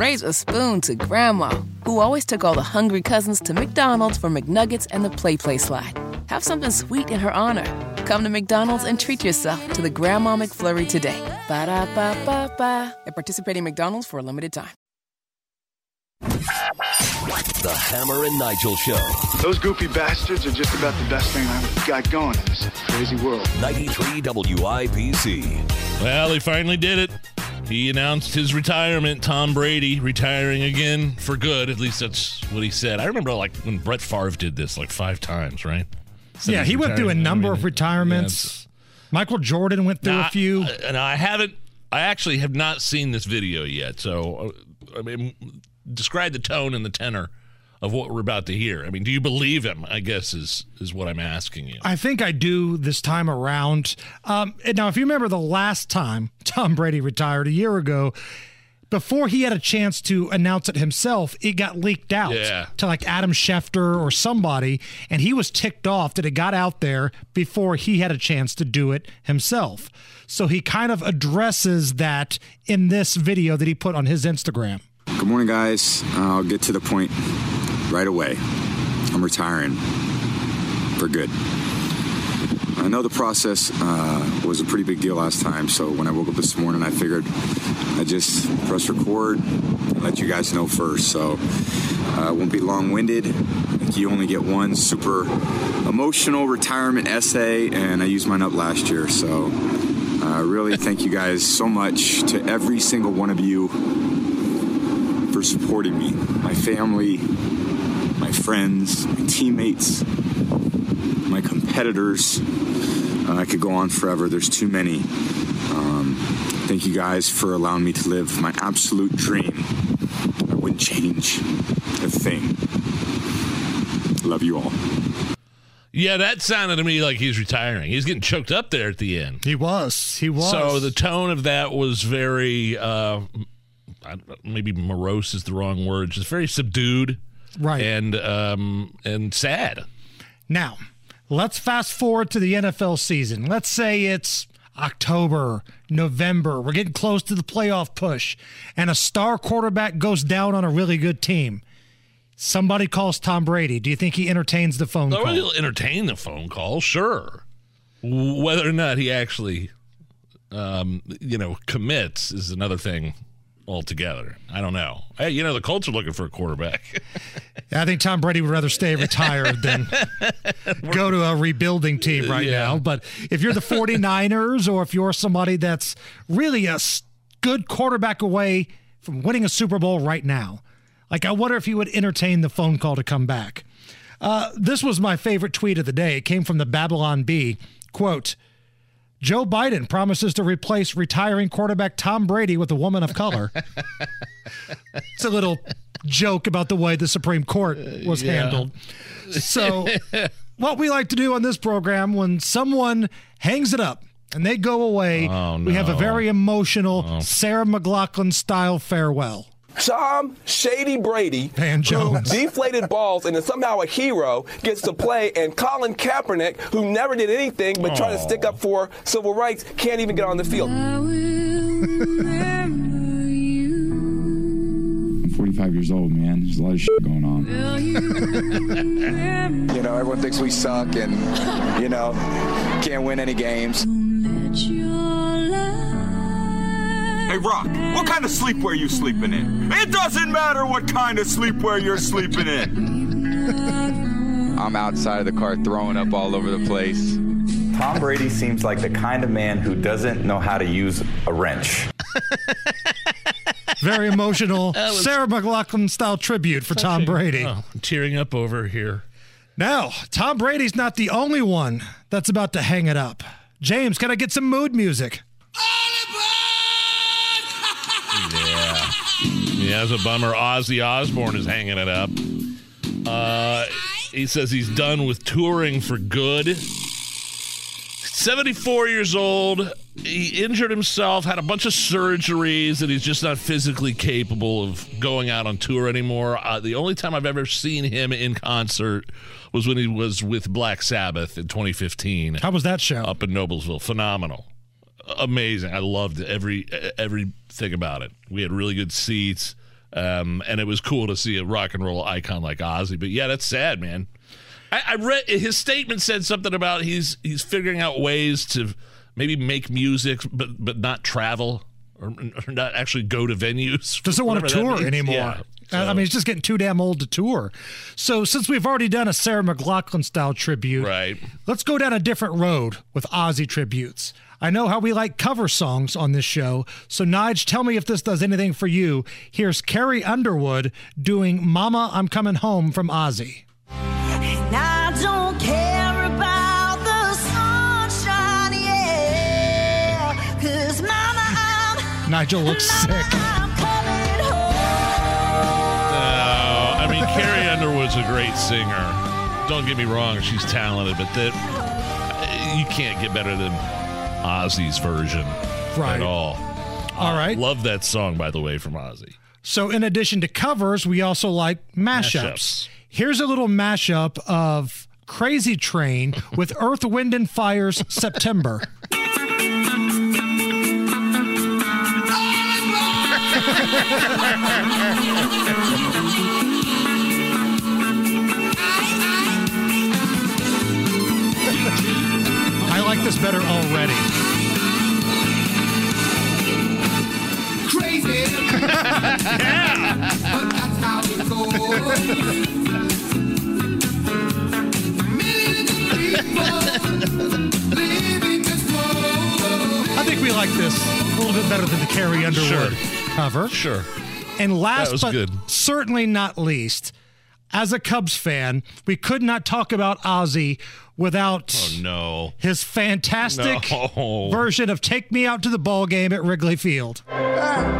raise a spoon to Grandma, who always took all the hungry cousins to McDonald's for McNuggets and the PlayPlace slide. Have something sweet in her honor. Come to McDonald's and treat yourself to the Grandma McFlurry today. Ba da ba ba ba. At participating McDonald's for a limited time. The Hammer and Nigel Show. Those goofy bastards are just about the best thing I've got going in this crazy world. 93 WIBC. Well, he finally did it. He announced his retirement. Tom Brady retiring again for good. At least that's what he said. I remember like when Brett Favre did this like five times, right? Said yeah, he went through a number I mean, of retirements. Michael Jordan went through Nah, a few. I- and I haven't. I actually have not seen this video yet. So, uh, I mean, describe the tone and the tenor of what we're about to hear. I mean, do you believe him? I guess is is what I'm asking you. I think I do this time around. Um, and now, if you remember the last time Tom Brady retired a year ago, before he had a chance to announce it himself, it got leaked out Yeah. to like Adam Schefter or somebody, and he was ticked off that it got out there before he had a chance to do it himself. So he kind of addresses that in this video that he put on his Instagram. Good morning, guys. I'll get to the point right away. I'm retiring for good. I know the process uh, was a pretty big deal last time, so when I woke up this morning, I figured I'd just press record and let you guys know first. So uh, it won't be long winded. You only get one super emotional retirement essay, and I used mine up last year. So uh, really thank you guys so much to every single one of you for supporting me, my family, my friends, my teammates, my competitors. Uh, I could go on forever. There's too many. Um, thank you guys for allowing me to live my absolute dream. I wouldn't change a thing. Love you all. Yeah, that sounded to me like he's retiring. He's getting choked up there at the end. He was. He was. So the tone of that was very, uh, maybe morose is the wrong word, just very subdued, right. and um, and sad. Now, let's fast forward to the NFL season. Let's say it's October, November. We're getting close to the playoff push, and a star quarterback goes down on a really good team. Somebody calls Tom Brady. Do you think he entertains the phone Oh, call? he'll entertain the phone call, sure. Whether or not he actually, um, you know, commits is another thing altogether. I don't know. Hey, you know, the Colts are looking for a quarterback. I think Tom Brady would rather stay retired than go to a rebuilding team right Yeah. now. But if you're the 49ers or if you're somebody that's really a good quarterback away from winning a Super Bowl right now, like I wonder if you would entertain the phone call to come back. Uh, this was my favorite tweet of the day. It came from the Babylon Bee. Quote, Joe Biden promises to replace retiring quarterback Tom Brady with a woman of color. it's a little joke about the way the Supreme Court uh, was yeah. handled. So, what we like to do on this program when someone hangs it up and they go away, Oh, we have a very emotional oh. Sarah McLachlan style farewell. Tom Shady Brady, Van Jones. who deflated balls and is somehow a hero, gets to play, and Colin Kaepernick, who never did anything but try to stick up for civil rights, can't even get on the field. I'm 45 years old, man. There's a lot of shit going on. You know, everyone thinks we suck and, you know, can't win any games. Hey, Rock, what kind of sleepwear you sleeping in? It doesn't matter what kind of sleepwear you're sleeping in. I'm outside of the car throwing up all over the place. Tom Brady seems like the kind of man who doesn't know how to use a wrench. Very emotional Sarah McLachlan style tribute for Tom Brady. Oh, I'm tearing up over here. Now, Tom Brady's not the only one that's about to hang it up. James, can I get some mood music? Yeah, it's a bummer. Ozzy Osbourne is hanging it up. Uh, he says he's done with touring for good. 74 years old. He injured himself, had a bunch of surgeries, and he's just not physically capable of going out on tour anymore. Uh, the only time I've ever seen him in concert was when he was with Black Sabbath in 2015 How was that show? up in Noblesville. Phenomenal, amazing. I loved every everything about it. We had really good seats. Um, and it was cool to see a rock and roll icon like Ozzy. But yeah, that's sad, man. I, I read his statement said something about he's he's figuring out ways to maybe make music, but but not travel or, or not actually go to venues. Doesn't want to tour anymore. Yeah. Uh, I mean, he's just getting too damn old to tour. So, since we've already done a Sarah McLachlan style tribute, Right. let's go down a different road with Ozzy tributes. I know how we like cover songs on this show. So, Nige, tell me if this does anything for you. Here's Carrie Underwood doing Mama, I'm Coming Home from Ozzy. And I don't care about the sunshine, yeah. 'Cause mama, I'm, Nigel looks sick. I'm coming home. No, I mean Carrie Underwood's a great singer. Don't get me wrong, she's talented, but that you can't get better than Ozzy's version Right. at all. All uh, right. Love that song, by the way, from Ozzy. So, in addition to covers, we also like mashups. Mashups. Here's a little mashup of Crazy Train with Earth, Wind, and Fire's September. I like this better already. Think we like this a little bit better than the Carrie Underwood cover. Sure. And last but good. certainly not least, as a Cubs fan, we could not talk about Ozzy without Oh no. his fantastic No. version of "Take Me Out to the Ball Game" at Wrigley Field. Let's